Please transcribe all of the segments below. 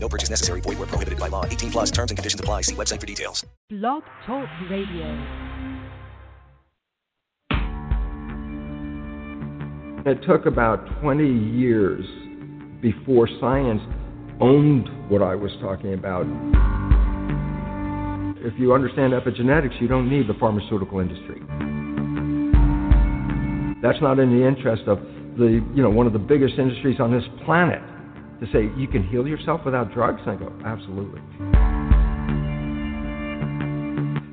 No purchase necessary. Void where prohibited by law. 18 plus terms and conditions apply. See website for details. Blog Talk Radio. It took about 20 years before science owned what I was talking about. If you understand epigenetics, you don't need the pharmaceutical industry. That's not in the interest of the, you know, one of the biggest industries on this planet to say you can heal yourself without drugs. And I go, absolutely.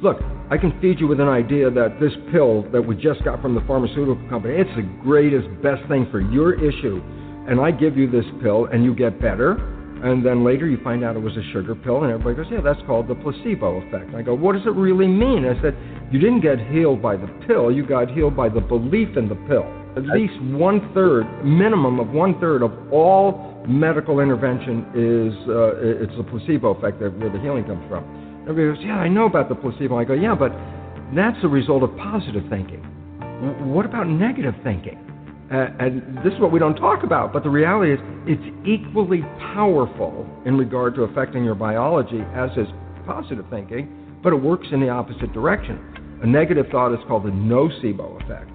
Look, I can feed you with an idea that this pill that we just got from the pharmaceutical company, it's the greatest, best thing for your issue. And I give you this pill and you get better. And then later you find out it was a sugar pill, and everybody goes, Yeah, that's called the placebo effect. And I go, What does it really mean? I said, You didn't get healed by the pill, you got healed by the belief in the pill. At least one third, minimum of one third of all medical intervention is uh, it's the placebo effect that where the healing comes from. Everybody goes, Yeah, I know about the placebo. I go, Yeah, but that's a result of positive thinking. What about negative thinking? Uh, and this is what we don't talk about, but the reality is it's equally powerful in regard to affecting your biology as is positive thinking, but it works in the opposite direction. A negative thought is called the nocebo effect.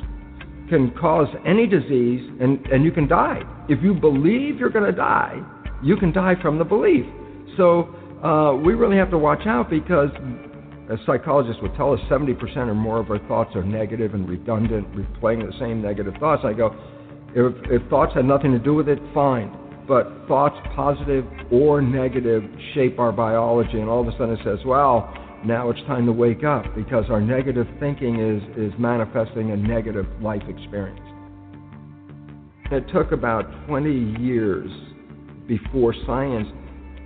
Can cause any disease and, and you can die. If you believe you're going to die, you can die from the belief. So uh, we really have to watch out because as psychologists would tell us, 70% or more of our thoughts are negative and redundant, replaying the same negative thoughts. I go, if, if thoughts had nothing to do with it, fine. But thoughts, positive or negative, shape our biology, and all of a sudden it says, well, now it's time to wake up because our negative thinking is, is manifesting a negative life experience. It took about 20 years before science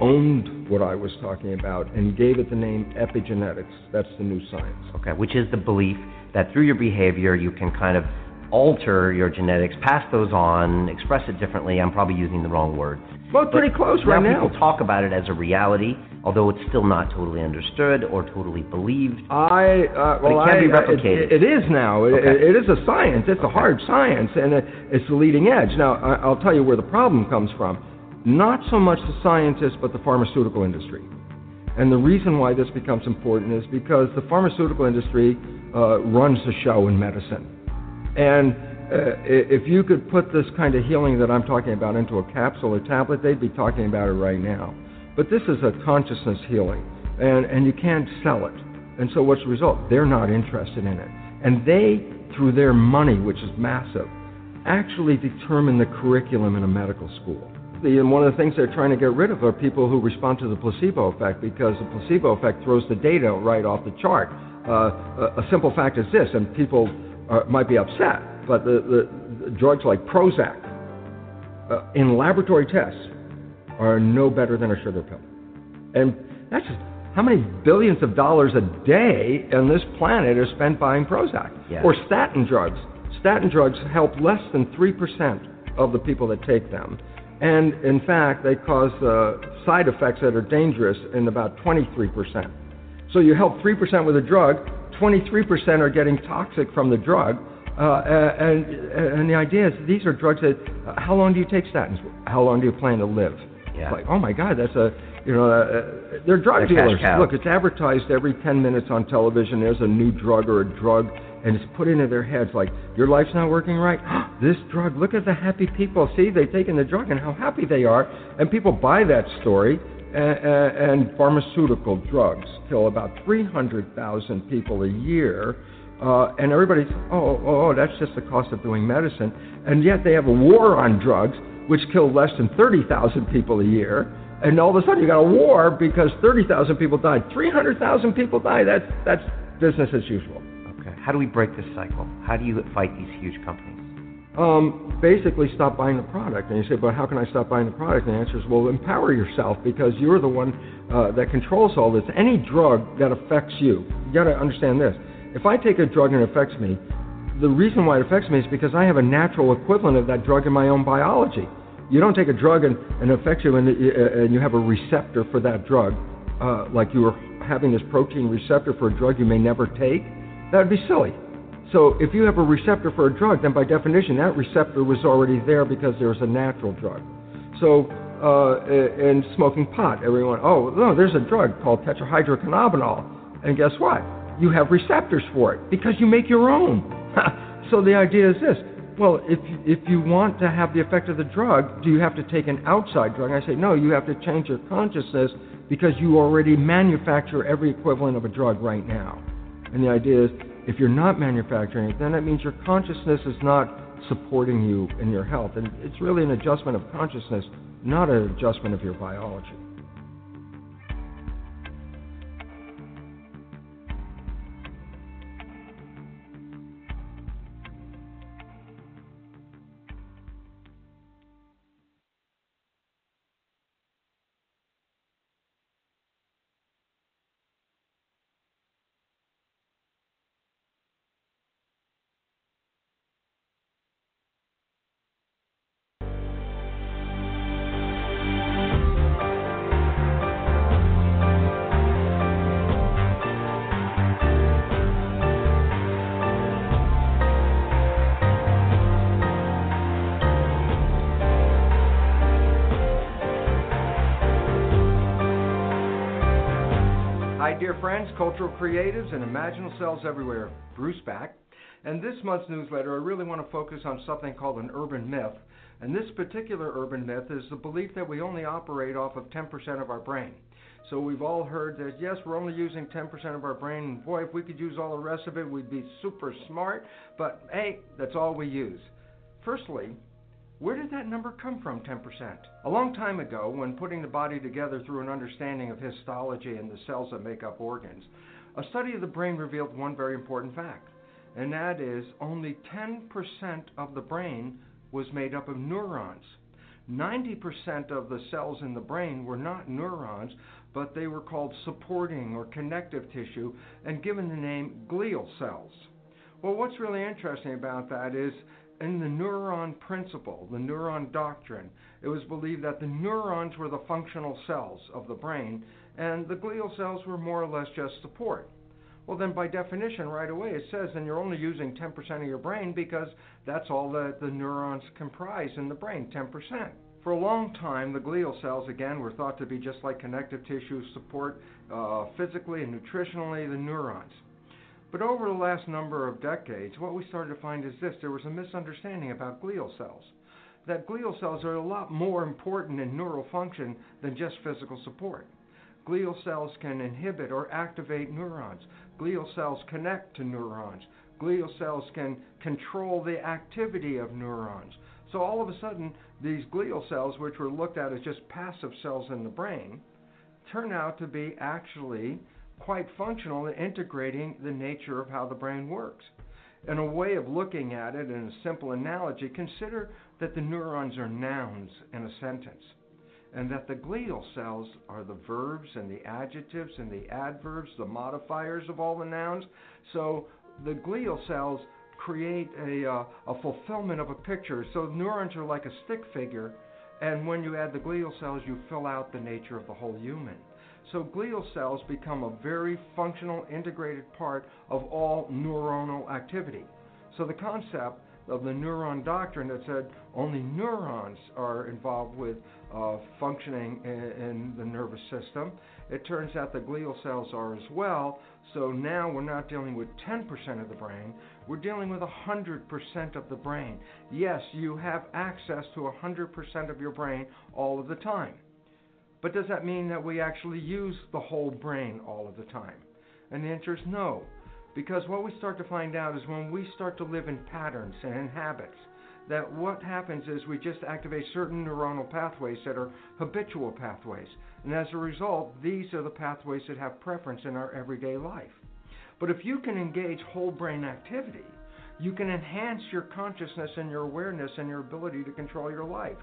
owned what I was talking about and gave it the name epigenetics. That's the new science. Okay, which is the belief that through your behavior you can kind of alter your genetics, pass those on, express it differently. I'm probably using the wrong words. Well, pretty But close right now. People talk about it as a reality, although it's still not totally understood or totally believed. I uh, But it can be I- uh, replicated. It, it is now. It, it is a science. It's a hard science, and it, it's the leading edge. Now, I, I'll tell you where the problem comes from. Not so much the scientists, but the pharmaceutical industry. And the reason why this becomes important is because the pharmaceutical industry uh, runs the show in medicine. And uh, if you could put this kind of healing that I'm talking about into a capsule or tablet, they'd be talking about it right now. But this is a consciousness healing, and, and you can't sell it. And so what's the result? They're not interested in it. And they, through their money, which is massive, actually determine the curriculum in a medical school. The, and one of the things they're trying to get rid of are people who respond to the placebo effect because the placebo effect throws the data right off the chart. Uh, a, a simple fact is this, and people uh, might be upset, but the, the, the drugs like Prozac uh, in laboratory tests are no better than a sugar pill. And that's just how many billions of dollars a day on this planet are spent buying Prozac Yeah. or statin drugs. Statin drugs help less than 3% of the people that take them. And in fact, they cause uh, side effects that are dangerous in about 23%. So you help 3% with a drug, 23% are getting toxic from the drug. Uh, and, and the idea is these are drugs that, uh, how long do you take statins? How long do you plan to live? Yeah. Like, oh my God, that's a, you know, uh, they're drug They're dealers. Look, it's advertised every 10 minutes on television. There's a new drug or a drug, and it's put into their heads like, your life's not working right. this drug, look at the happy people. See, they've taken the drug and how happy they are. And people buy that story. And, and pharmaceutical drugs kill about 300,000 people a year. Uh, and everybody's, oh, oh, oh, that's just the cost of doing medicine. And yet they have a war on drugs, which kill less than 30,000 people a year. And all of a sudden you got a war because 30,000 people died. 300,000 people died. That's, that's business as usual. How do we break this cycle? How do you fight these huge companies? um, basically stop buying the product. And you say, but how can I stop buying the product? And the answer is, well, empower yourself because you're the one uh, that controls all this. Any drug that affects you, you got to understand this. If I take a drug and it affects me, the reason why it affects me is because I have a natural equivalent of that drug in my own biology. You don't take a drug and, and it affects you and, uh, and you have a receptor for that drug, uh, like you were having this protein receptor for a drug you may never take. That would be silly. So if you have a receptor for a drug, then by definition that receptor was already there because there was a natural drug. So uh, in smoking pot, everyone, oh no, there's a drug called tetrahydrocannabinol, and guess what? You have receptors for it because you make your own. so the idea is this: well, if if you want to have the effect of the drug, do you have to take an outside drug? And I say no, you have to change your consciousness because you already manufacture every equivalent of a drug right now. And the idea is if you're not manufacturing it, then that means your consciousness is not supporting you in your health. And it's really an adjustment of consciousness, not an adjustment of your biology. Creatives, and imaginal selves everywhere. Bruce back. And this month's newsletter, I really want to focus on something called an urban myth. And this particular urban myth is the belief that we only operate off of 10% of our brain. So we've all heard that, yes, we're only using 10% of our brain. Boy, if we could use all the rest of it, we'd be super smart. But hey, that's all we use. Firstly, where did that number come from, 10%? A long time ago, when putting the body together through an understanding of histology and the cells that make up organs, a study of the brain revealed one very important fact, and that is only 10% of the brain was made up of neurons. 90% of the cells in the brain were not neurons, but they were called supporting or connective tissue and given the name glial cells. Well, what's really interesting about that is in the neuron principle, the neuron doctrine, it was believed that the neurons were the functional cells of the brain and the glial cells were more or less just support. Well, then, by definition, right away, it says then you're only using 10% of your brain because that's all that the neurons comprise in the brain 10%. For a long time, the glial cells, again, were thought to be just like connective tissue support uh, physically and nutritionally the neurons. But over the last number of decades, what we started to find is this there was a misunderstanding about glial cells. That glial cells are a lot more important in neural function than just physical support. Glial cells can inhibit or activate neurons. Glial cells connect to neurons. Glial cells can control the activity of neurons. So all of a sudden, these glial cells, which were looked at as just passive cells in the brain, turn out to be actually quite functional in integrating the nature of how the brain works. In a way of looking at it, in a simple analogy, consider that the neurons are nouns in a sentence, and that the glial cells are the verbs and the adjectives and the adverbs, the modifiers of all the nouns. So the glial cells create a, uh, a fulfillment of a picture. So neurons are like a stick figure, and when you add the glial cells, you fill out the nature of the whole human. So glial cells become a very functional, integrated part of all neuronal activity. So the concept of the neuron doctrine that said only neurons are involved with uh, functioning in, in, the nervous system. It turns out the glial cells are as well. So now we're not dealing with 10% of the brain, we're dealing with 100% of the brain. Yes, you have access to 100% of your brain all of the time. But does that mean that we actually use the whole brain all of the time? And the answer is no. Because what we start to find out is when we start to live in patterns and in habits, that what happens is we just activate certain neuronal pathways that are habitual pathways. And as a result, these are the pathways that have preference in our everyday life. But if you can engage whole brain activity, you can enhance your consciousness and your awareness and your ability to control your life.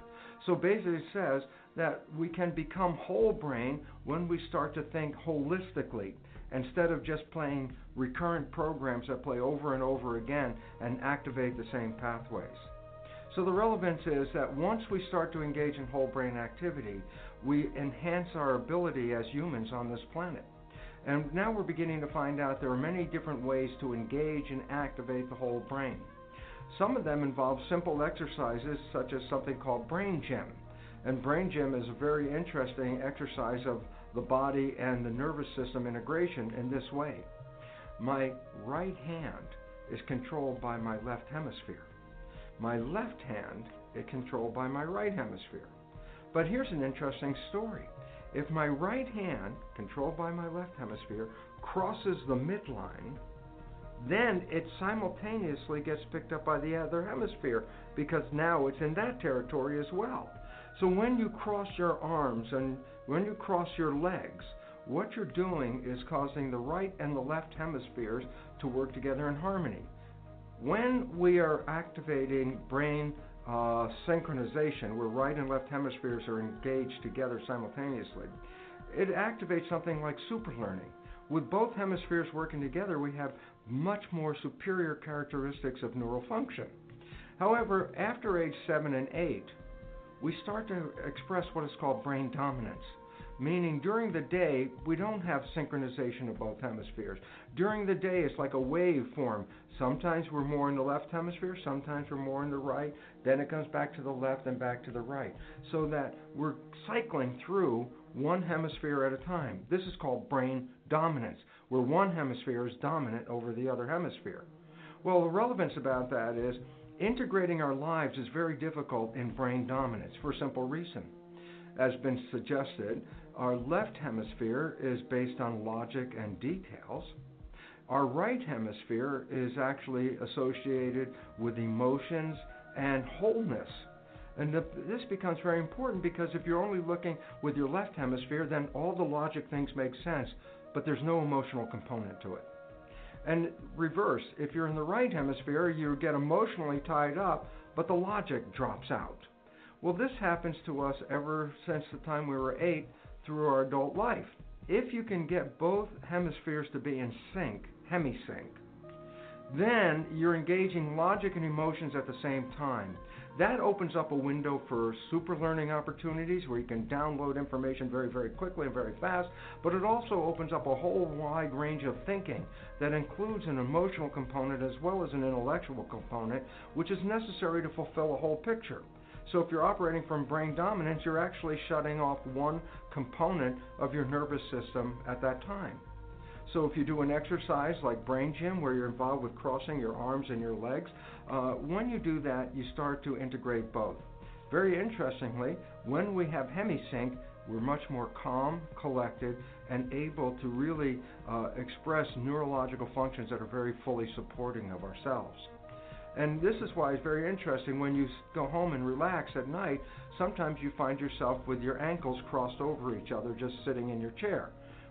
So basically, it says that we can become whole brain when we start to think holistically instead of just playing recurrent programs that play over and over again and activate the same pathways. So the relevance is that once we start to engage in whole brain activity, we enhance our ability as humans on this planet. And now we're beginning to find out there are many different ways to engage and activate the whole brain. Some of them involve simple exercises such as something called brain gym. And brain gym is a very interesting exercise of the body and the nervous system integration in this way. My right hand is controlled by my left hemisphere. My left hand is controlled by my right hemisphere. But here's an interesting story. If my right hand, controlled by my left hemisphere, crosses the midline, then it simultaneously gets picked up by the other hemisphere because now it's in that territory as well. So when you cross your arms and when you cross your legs, what you're doing is causing the right and the left hemispheres to work together in harmony. When we are activating brain uh, synchronization, where right and left hemispheres are engaged together simultaneously, it activates something like super learning. With both hemispheres working together, we have much more superior characteristics of neural function. However, after age 7 and 8, we start to express what is called brain dominance. Meaning, during the day, we don't have synchronization of both hemispheres. During the day, it's like a wave form. Sometimes we're more in the left hemisphere, sometimes we're more in the right, then it comes back to the left and back to the right. So that we're cycling through one hemisphere at a time. This is called brain dominance, where one hemisphere is dominant over the other hemisphere. Well, the relevance about that is integrating our lives is very difficult in brain dominance for a simple reason. As been suggested, our left hemisphere is based on logic and details. Our right hemisphere is actually associated with emotions and wholeness. And this becomes very important because if you're only looking with your left hemisphere, then all the logic things make sense, but there's no emotional component to it. And reverse, if you're in the right hemisphere, you get emotionally tied up, but the logic drops out. Well, this happens to us ever since the time we were eight through our adult life. If you can get both hemispheres to be in sync, hemisync, then you're engaging logic and emotions at the same time. That opens up a window for super learning opportunities where you can download information very, very quickly and very fast, but it also opens up a whole wide range of thinking that includes an emotional component as well as an intellectual component, which is necessary to fulfill a whole picture. So if you're operating from brain dominance, you're actually shutting off one component of your nervous system at that time. So if you do an exercise like brain gym where you're involved with crossing your arms and your legs, uh, when you do that, you start to integrate both. Very interestingly, when we have hemisync, we're much more calm, collected, and able to really uh, express neurological functions that are very fully supporting of ourselves. And this is why it's very interesting when you go home and relax at night, sometimes you find yourself with your ankles crossed over each other just sitting in your chair.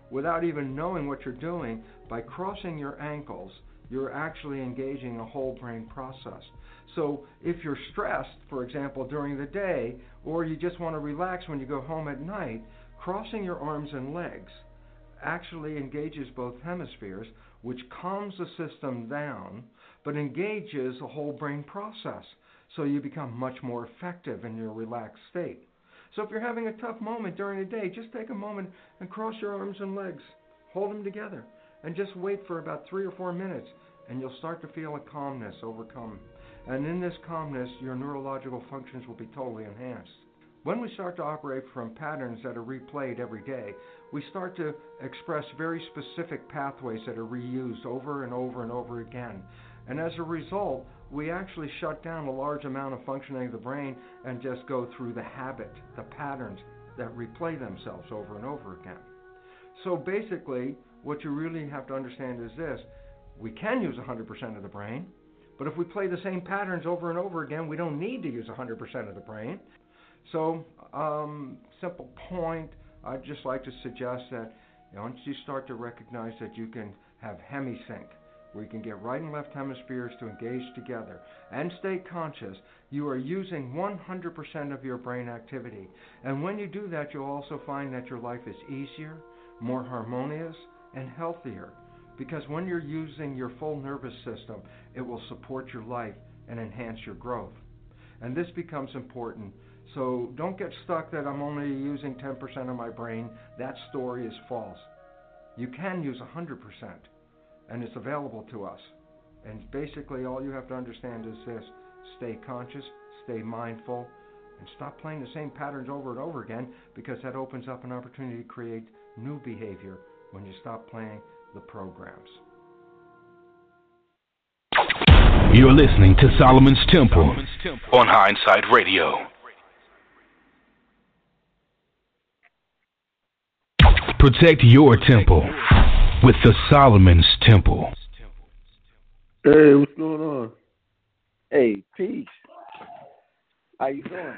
Without even knowing what you're doing, by crossing your ankles, you're actually engaging a whole brain process. So if you're stressed, for example, during the day, or you just want to relax when you go home at night, crossing your arms and legs actually engages both hemispheres, which calms the system down, but engages a whole brain process. So you become much more effective in your relaxed state. So if you're having a tough moment during the day, just take a moment and cross your arms and legs. Hold them together and just wait for about three or four minutes, and you'll start to feel a calmness overcome. And in this calmness, your neurological functions will be totally enhanced. When we start to operate from patterns that are replayed every day, we start to express very specific pathways that are reused over and over and over again. And as a result, we actually shut down a large amount of functioning of the brain and just go through the habit, the patterns that replay themselves over and over again. So basically, what you really have to understand is this we can use 100% of the brain, but if we play the same patterns over and over again, we don't need to use 100% of the brain. So, um, simple point, I'd just like to suggest that once you start to recognize that you can have hemisync, where you can get right and left hemispheres to engage together and stay conscious, you are using 100% of your brain activity. And when you do that, you'll also find that your life is easier, more harmonious, and healthier. Because when you're using your full nervous system, it will support your life and enhance your growth. And this becomes important. So don't get stuck that I'm only using 10% of my brain. That story is false. You can use 100%, and it's available to us. And basically, all you have to understand is this stay conscious, stay mindful, and stop playing the same patterns over and over again because that opens up an opportunity to create new behavior when you stop playing the programs. You're listening to Solomon's Temple on Hindsight Radio. Protect your temple with the Solomon's Temple. Hey, what's going on? Hey, peace. How you doing?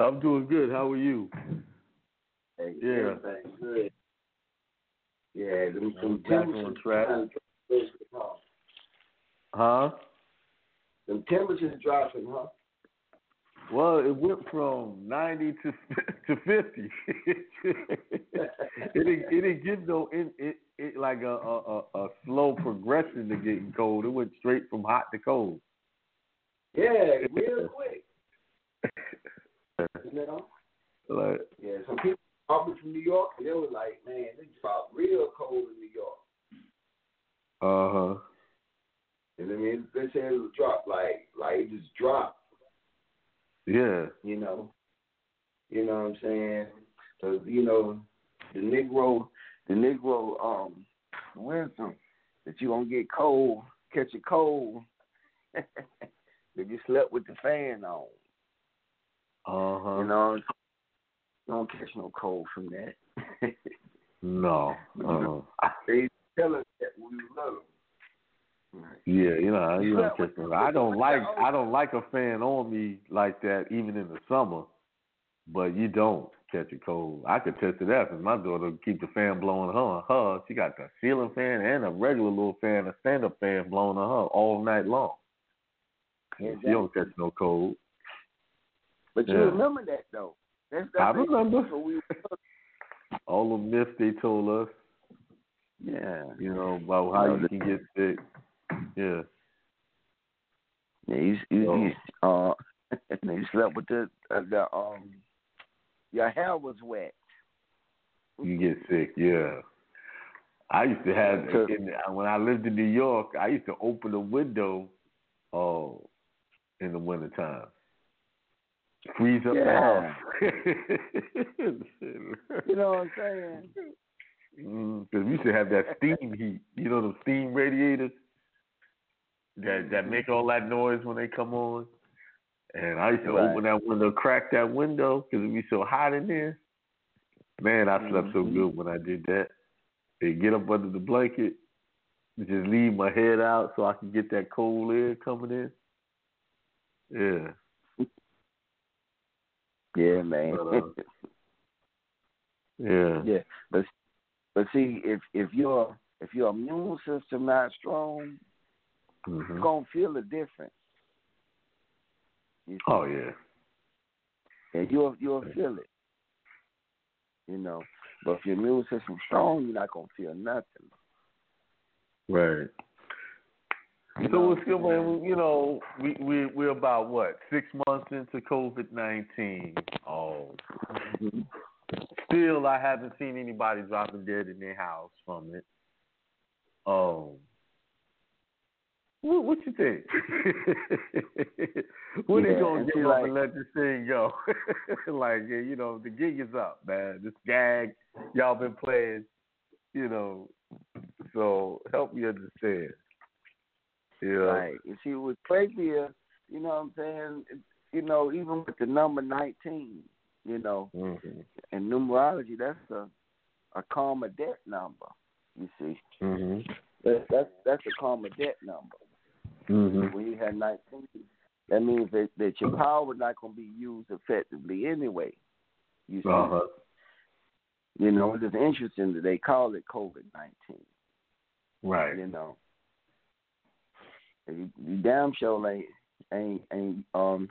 I'm doing good. How are you? Hey, Yeah. everything good. Yeah, them, I'm back temperatures on track. dropping, huh? Huh? Them temperatures dropping, huh? Well, it went from 90 to to 50. it didn't it didn't give no it, it, it like a, a a slow progression to getting cold. It went straight from hot to cold. Yeah, real quick. You know? Like Yeah, some people talking from New York, and they were like, man, they dropped real cold in New York. uh huh. And I mean, they said it would drop like, like it just dropped, Yeah. you know? You know what I'm saying? So, you know, the Negro, the Negro, um, wisdom that you gonna get cold, catch a cold, that you slept with the fan on. Uh huh. You know, don't catch no cold from that. No. Uh they tell us that we love them. Yeah, you know, you know, don't catch what- no- I don't like I don't like a fan on me like that even in the summer. But you don't catch a cold. I could test it out because my daughter keep the fan blowing her her. She got the ceiling fan and a regular little fan, a stand up fan blowing on her all night long. Yeah, she don't catch no cold. But you Yeah. remember that though. That's, that's I remember. We, All the myths they told us, yeah. you know, about how you can get sick. Yeah. Yeah, you, you, So- you uh, and you slept with the uh, the um, your hair was wet. You get sick, yeah. I used to have in, when I lived in New York. I used to open the window, uh, in the wintertime. Freeze up Yeah. the You know what I'm saying? Because we used to have that steam heat. You know, the steam radiators that that make all that noise when they come on. And I used to Right. open that window, crack that window because it be so hot in there. Man, I slept so Mhm. good when I did that. They get up under the blanket, just leave my head out so I can get that cold air coming in. Yeah. Yeah, man. But, uh, Yeah. yeah, but but see, if if your if your immune system not strong, Mhm. you're gonna feel the difference. Oh yeah. and you'll you'll feel it. You know, but if your immune system's strong, you're not gonna feel nothing. Right. You So know what's good, man? You know, we we we're about what six months into COVID nineteen. Oh, still I haven't seen anybody dropping dead in their house from it. Um, what, what you think? when they gonna get up like- and let this thing go? like, you know, the gig is up, man. This gag y'all been playing, you know. So help me understand. Yeah. Right. You see, with is, you know what I'm saying? You know, even with the number 19, you know, Mm-hmm. in numerology, that's a a karma debt number. You see, Mm-hmm. that's that's, that's a karma debt number. Mm-hmm. When you have 19, that means that, that your power is not going to be used effectively anyway. You see, Uh-huh. you know, it's interesting that they call it COVID 19. Right. You know. You, you damn sure ain't ain't ain't um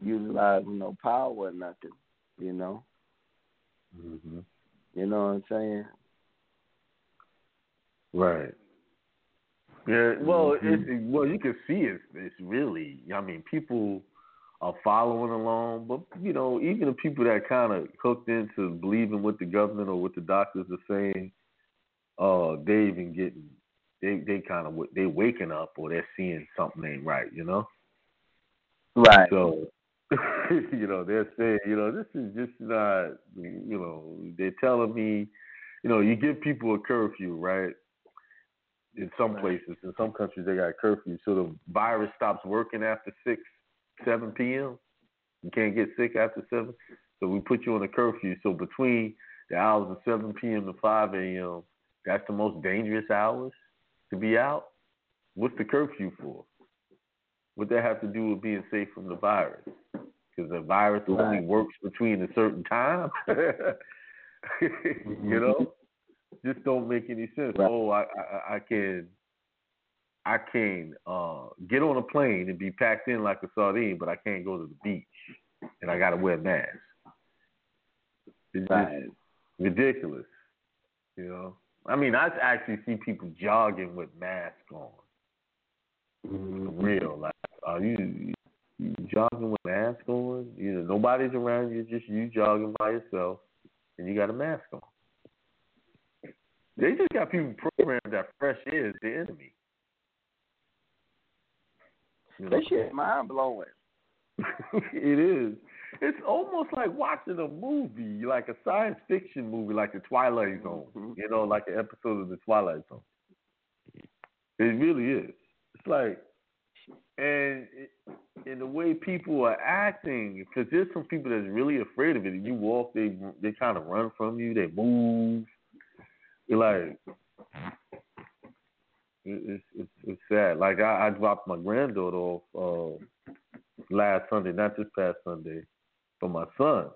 utilizing no power or nothing. You know. hmm You know what I'm saying? Right. Yeah. Well, Mhm. it, it, well, you can see it's it's really. I mean, people are following along, but you know, even the people that kind of hooked into believing what the government or what the doctors are saying, uh, they even getting they they kind of they waking up or they're seeing something ain't right. You know. Right. So, you know, they're saying, you know, this is just not, you know, they're telling me, you know, you give people a curfew, right? In some Right. places, in some countries, they got curfew, so the virus stops working after six, seven p.m. You can't get sick after seven, so we put you on a curfew. So between the hours of seven p.m. to five a.m., that's the most dangerous hours to be out. What's the curfew for? What that have to do with being safe from the virus? Because the virus only works between a certain time. you know, just don't make any sense. Right. Oh, I, I I can I can uh, get on a plane and be packed in like a sardine, but I can't go to the beach, and I got to wear a mask. It's Right. ridiculous. You know, I mean, I actually see people jogging with masks on. Mhm. For real, like, are you, you jogging with mask on? You know, nobody's around you, just you jogging by yourself, and you got a mask on. They just got people programmed that fresh air is the enemy. You know? That shit mind blowing. it is. It's almost like watching a movie, like a science fiction movie, like the Twilight Zone. Mhm. You know, like an episode of the Twilight Zone. It really is. It's like, and in the way people are acting, because there's some people that's really afraid of it. And you walk, they they kind of run from you, they move. Like, it's it's it's sad. Like I, I dropped my granddaughter off uh, last Sunday, not this past Sunday, for my son.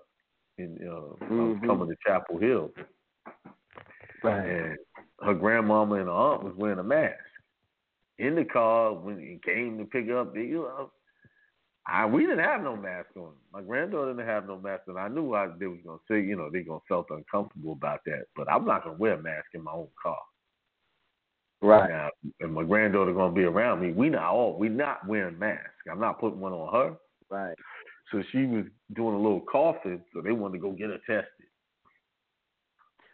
And uh, I was coming to Chapel Hill, Right. and her grandmama and her aunt was wearing a mask in the car when he came to pick up. You know, I we didn't have no mask on. My granddaughter didn't have no mask on. I knew I, they was gonna say, you know, they gonna felt uncomfortable about that. But I'm not gonna wear a mask in my own car. Right. Now, and my granddaughter gonna be around me. We not all we not wearing masks. I'm not putting one on her. Right. So she was doing a little coughing, so they wanted to go get her tested.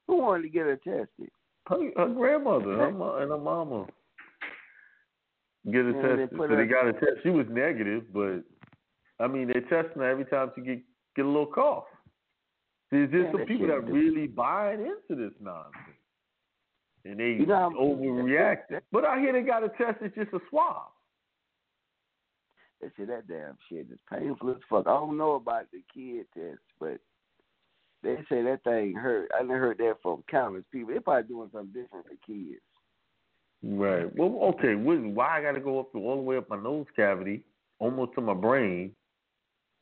Who wanted to get her tested? Her, her grandmother, her mo- and her mama get her And tested. so her- they got her test. She was negative, but I mean they're testing her every time she get get a little cough. There's just Yeah, some people that really buying into this nonsense, and they You know overreact. But I hear they got a test. It's just a swab. They say that damn shit is painful as fuck. I don't know about the kid test, but they say that thing hurt. I done heard that from countless people. They're probably doing something different for kids. Right. Well, okay. Why I got to go up to all the way up my nose cavity, almost to my brain,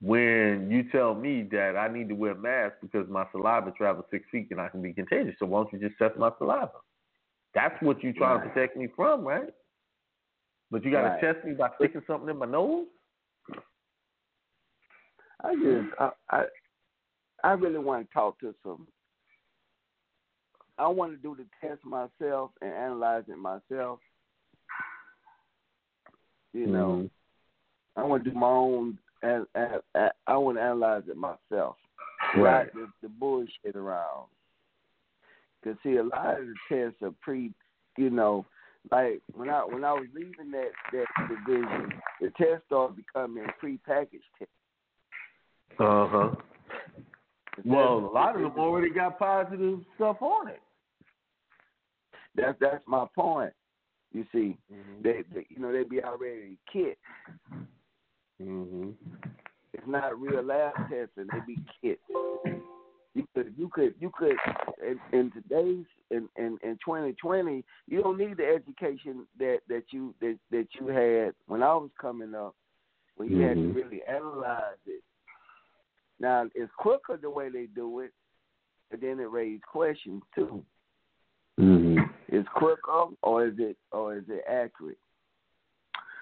when you tell me that I need to wear a mask because my saliva travels six feet and I can be contagious? So why don't you just test my saliva? That's what you're trying to protect me from, right? But you got to Right. test me by sticking something in my nose. I just I I, I really want to talk to some. I want to do the test myself and analyze it myself. You know, mm-hmm. I want to do my own. And, and, and I want to analyze it myself. Right. The, the bullshit around. Cause see, a lot of the tests are pre. You know, like when I when I was leaving that that division, the tests started becoming pre-packaged tests. Uh huh. Well, a lot of them already got positive stuff on it. That's that's my point. You see, Mm-hmm. they, they you know they be already kit. Mm-hmm. It's not real lab testing. They be kit. You could you could you could in, in today's in, in in 2020 you don't need the education that that you that that you had when I was coming up when you had to Mhm. really analyze it. Now it's quicker the way they do it, but then it raises questions too. Mm-hmm. is crooked or is it or is it accurate?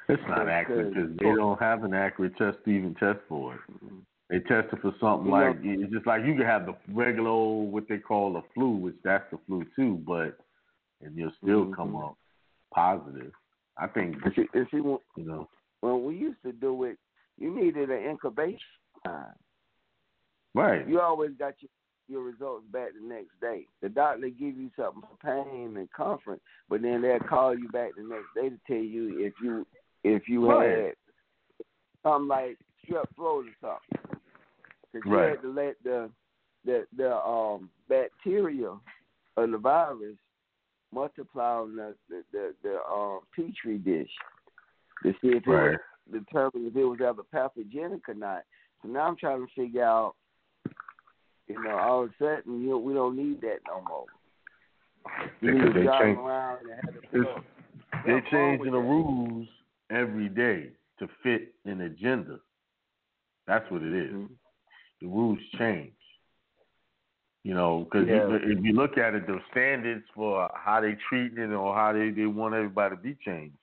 It's not accurate because they don't have an accurate test to even test for it. Mm-hmm. They tested for something you like know, it's just like you can have the regular old what they call the flu, which that's the flu too, but and you'll still mm-hmm. come up positive. I think if you, if you, you know when we used to do it, you needed an incubation time. Right. You always got your your results back the next day. The doctor give you something for pain and comfort, but then they'll call you back the next day to tell you if you if you right. had something like strep throat or something. Because right. you had to let the the the um bacteria of the virus multiply on the the the, the um petri dish to see if right. it was determine if it was ever pathogenic or not. So now I'm trying to figure out, you know, all of a sudden you know, we don't need that no more. You because they change, around and have they're changing the rules every day to fit an agenda. That's what it is. Mm-hmm. The rules change. You know, because yeah. if you look at it, the standards for how they treat it or how they, they want everybody to be changed.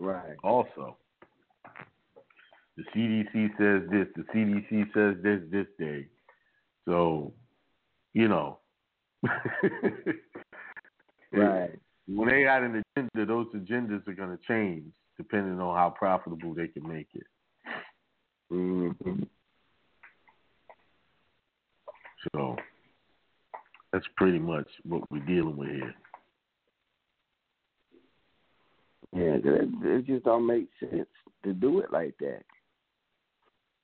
Right. Also, the CDC says this, the CDC says this this day. So, you know. right. When they got an agenda, those agendas are going to change depending on how profitable they can make it. Mm-hmm. So that's pretty much what we're dealing with here. Yeah, it, it just don't make sense to do it like that.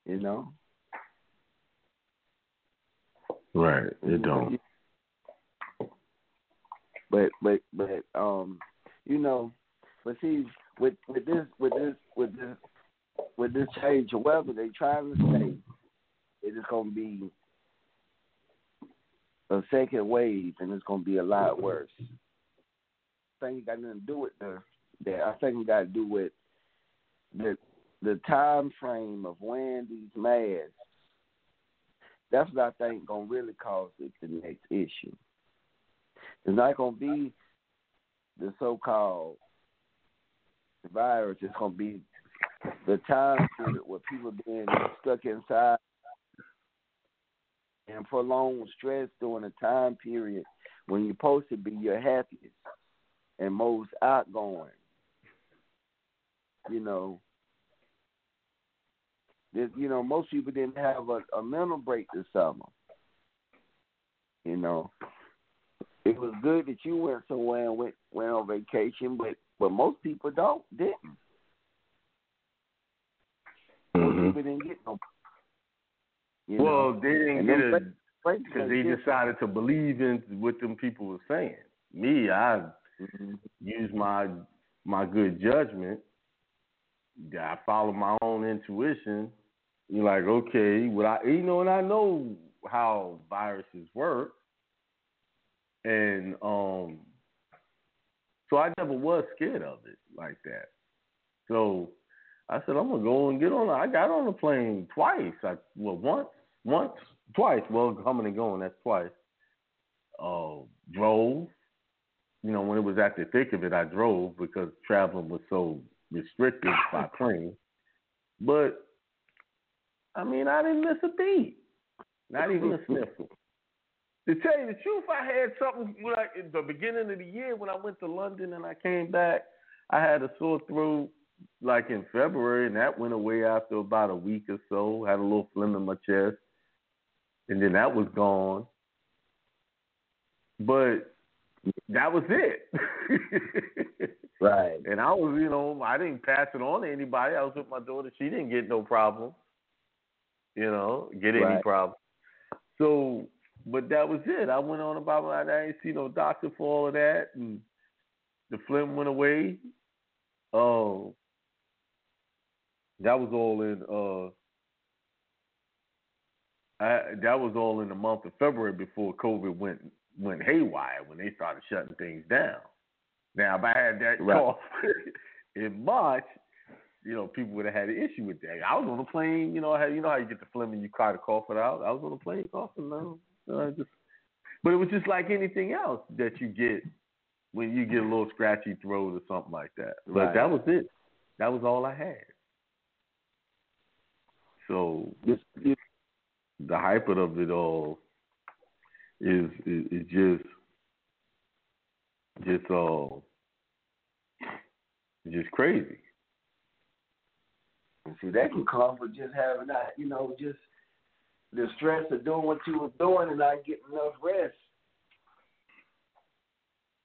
You know. Right. It don't. But but but um, you know, but see with with this with this with this with this change of weather, they trying to say it is going to be a second wave, and it's going to be a lot worse. I think it got nothing to do with the that. I think it got to do with the the time frame of wearing these masks. That's what I think to really cause it the next issue. It's not going to be the so-called virus. It's going to be the time period where people being stuck inside and prolonged stress during a time period when you're supposed to be your happiest and most outgoing. You know, you know, most people didn't have a, a mental break this summer. You know, it was good that you went somewhere and went went on vacation, but but most people don't didn't. Mm-hmm. People didn't get no. well, know? they didn't get it because they decided to believe in what them people were saying. Me, I mm-hmm. use my my good judgment. I follow my own intuition. You're like, okay, what I you know, and I know how viruses work, and um, so I never was scared of it like that. So I said, I'm gonna go and get on. I got on the plane twice. I well once, once, twice. Well, coming and going, that's twice. Uh, drove. You know, when it was at the thick of it, I drove because traveling was so restricted by plane. But I mean, I didn't miss a beat. Not even a sniffle. To tell you the truth, I had something like at the beginning of the year when I went to London and I came back. I had a sore throat like in February, and that went away after about a week or so. Had a little phlegm in my chest, and then that was gone. But that was it. right. And I was, you know, I didn't pass it on to anybody. I was with my daughter. She didn't get no problem. You know, get right. any problem. So, but that was it. I went on about my. I didn't see no doctor for all of that, and the phlegm went away. Oh, that was all in uh I, that was all in the month of February before COVID went went haywire when they started shutting things down. Now, if I had that right. cough in March, you know, people would have had an issue with that. I was on a plane, you know, I had, you know how you get the phlegm and you try to cough it out. I was on a plane coughing, no, no, just But it was just like anything else that you get when you get a little scratchy throat or something like that. But Right. that was it. That was all I had. So the hype of it all is is, is just just uh just crazy. And see, that can come from just having that, you know, just the stress of doing what you was doing and not getting enough rest.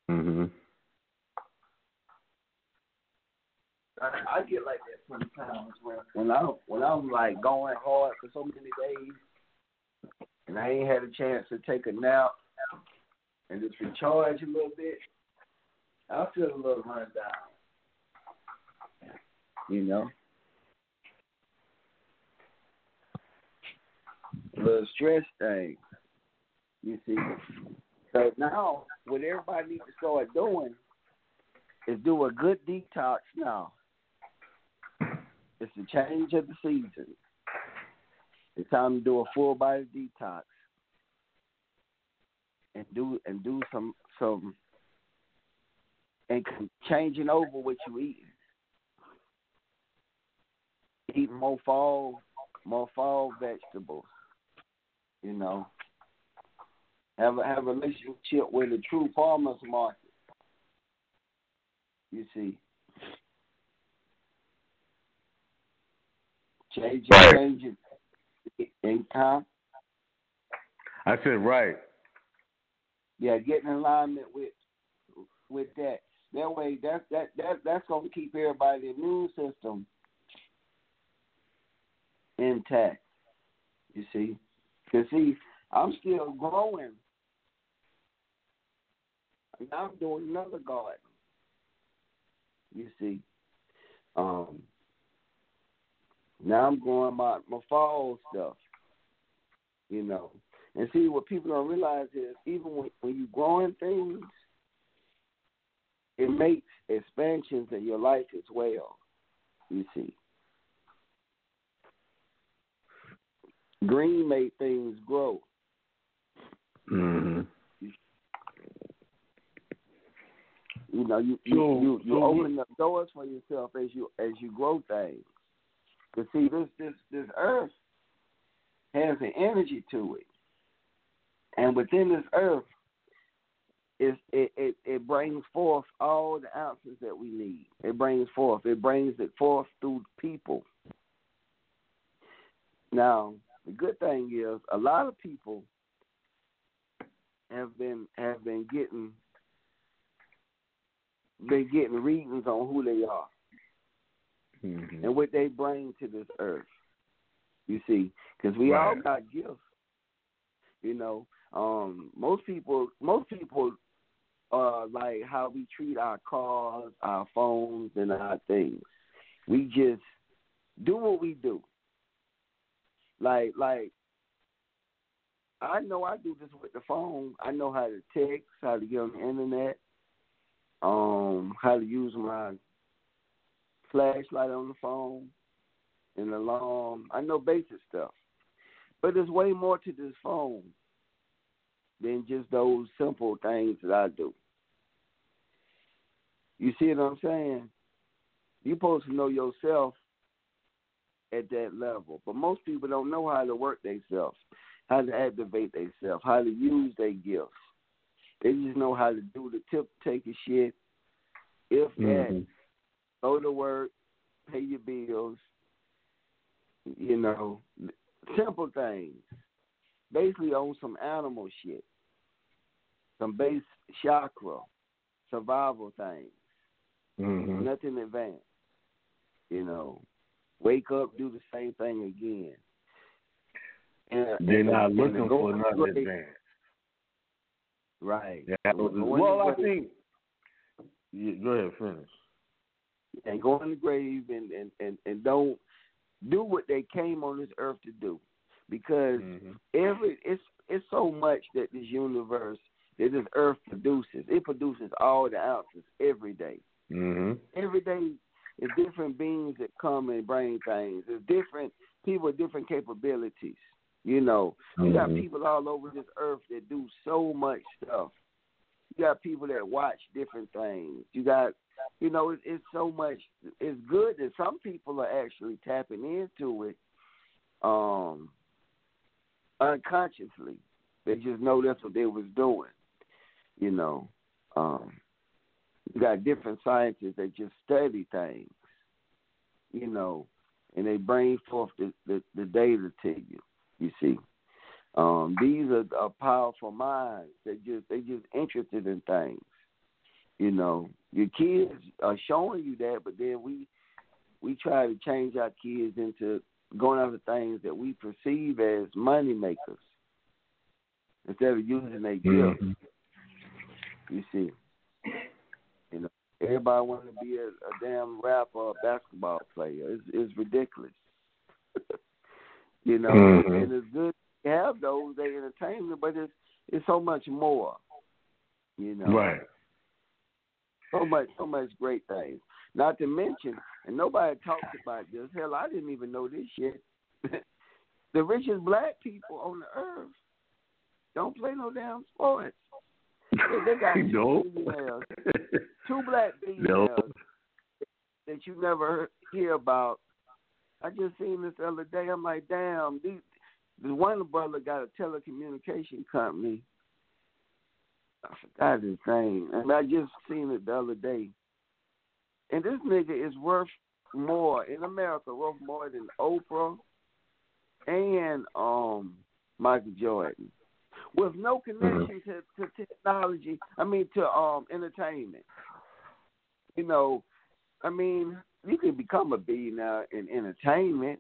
Mhm. I, I get like that sometimes when when I when I'm like going hard for so many days, and I ain't had a chance to take a nap and just recharge a little bit. I feel a little run down. You know, little stress thing. You see, so now what everybody needs to start doing is do a good detox now. It's the change of the season. It's time to do a full body detox and do and do some some and changing over what you eat. Eat more fall more fall vegetables. You know. Have a have a relationship with a true farmers market. You see. Changing, Right. changing. In time, I said right. yeah, getting in alignment with with that. That way, that that that that's gonna keep everybody's immune system intact. You see, cause see, I'm still growing. And I'm doing another garden. You see, um, now I'm growing my my fall stuff. You know, and see what people don't realize is even when when you growing things, it makes expansions in your life as well. You see, green made things grow. Mhm. You know, you you So- you, you so open up doors for yourself as you as you grow things. But see, this this this earth has an energy to it, and within this earth, is it, it it brings forth all the ounces that we need. It brings forth. It brings it forth through people. Now, the good thing is, a lot of people have been have been getting been getting readings on who they are Mhm. and what they bring to this earth. You see, because we all got gifts. You know, um, most people, most people, uh, like how we treat our cars, our phones, and our things. We just do what we do. Like, like, I know I do this with the phone. I know how to text, how to get on the internet, um, how to use my flashlight on the phone, an alarm. I know basic stuff. But there's way more to this phone than just those simple things that I do. You see what I'm saying? You're supposed to know yourself at that level. But most people don't know how to work themselves, how to activate themselves, how to use their gifts. They just know how to do the tip taking shit. If that, Mhm. go to work, pay your bills, you know, simple things. Basically on some animal shit. Some base chakra, survival things. Mhm. Nothing advanced. You know. Wake up, do the same thing again. And, They're and- not looking go for nothing advanced. Right. Yeah. Go Well, I think. Yeah, go ahead, finish. and go in the grave and, and, and, and don't do what they came on this earth to do. Because Mhm. every it's it's so much that this universe that this earth produces. It produces all the ounces every day. Mhm. Every day is different beings that come and bring things. There's different people with different capabilities. You know, you got Mhm. people all over this earth that do so much stuff. You got people that watch different things. You got, you know, it's, it's so much. It's good that some people are actually tapping into it, um, unconsciously. They just know that's what they was doing. You know, um, you got different scientists that just study things. You know, and they bring forth the, the, the data to you. You see, um, these are, are powerful minds. They just they just interested in things. You know, your kids are showing you that, but then we we try to change our kids into going after things that we perceive as money makers instead of using their gifts. Mhm. You see, everybody want to be a, a damn rapper or a basketball player. It's, it's ridiculous. you know, Mhm. and it's good to have those. They entertainment, but it's it's so much more. You know, Right. so much, so much great things. Not to mention, and nobody talks about this. Hell, I didn't even know this shit. the richest black people on the earth don't play no damn sports. They, got two females, two black females No. that you never hear about. I just seen this the other day. I'm like, damn, these, the one brother got a telecommunication company. I forgot his name, and I just seen it the other day. And this nigga is worth more in America, worth more than Oprah and um Michael Jordan, with no connection to, to technology. I mean, to um entertainment. You know, I mean, you can become a billionaire in entertainment.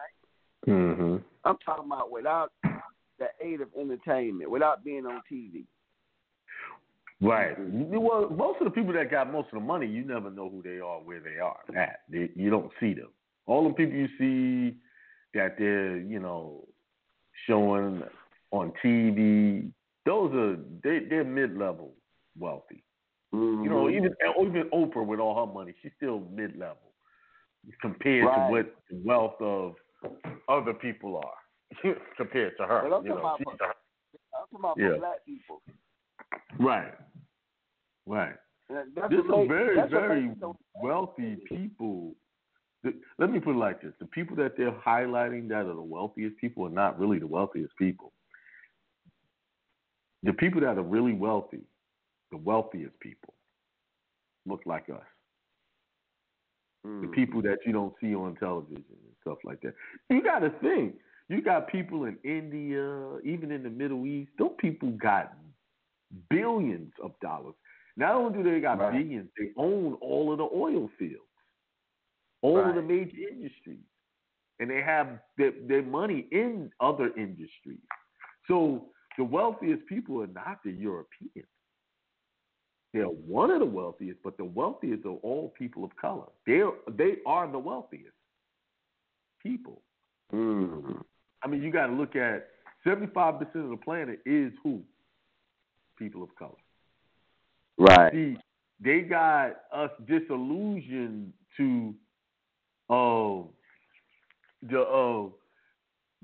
Mhm. I'm talking about without the aid of entertainment, without being on TV. Right. Well, most of the people that got most of the money, you never know who they are, where they are at. They, you don't see them. All the people you see that they're, you know, showing on TV, those are they they're mid level wealthy. You know, Mhm. even even Oprah with all her money, she's still mid level compared Right. to what the wealth of other people are compared to her. But I'm you know, talking she's about I'm talking about Yeah. black people. right, right. That's There's some very, that's very makes it so- wealthy people. Let me put it like this: the people that they're highlighting that are the wealthiest people are not really the wealthiest people. The people that are really wealthy, the wealthiest people, look like us. The Mm. people that you don't see on television and stuff like that. You got to think. You got people in India, even in the Middle East. Those people got billions of dollars. Not only do they got Right. billions, they own all of the oil fields, all of the major industries, and they have their, their money in other industries. So the wealthiest people are not the Europeans. They're one of the wealthiest, but the wealthiest are all people of color. They they are the wealthiest people. Mm. I mean, you got to look at seventy-five percent of the planet is who? People of color. Right. See, they got us disillusioned to, oh, the oh,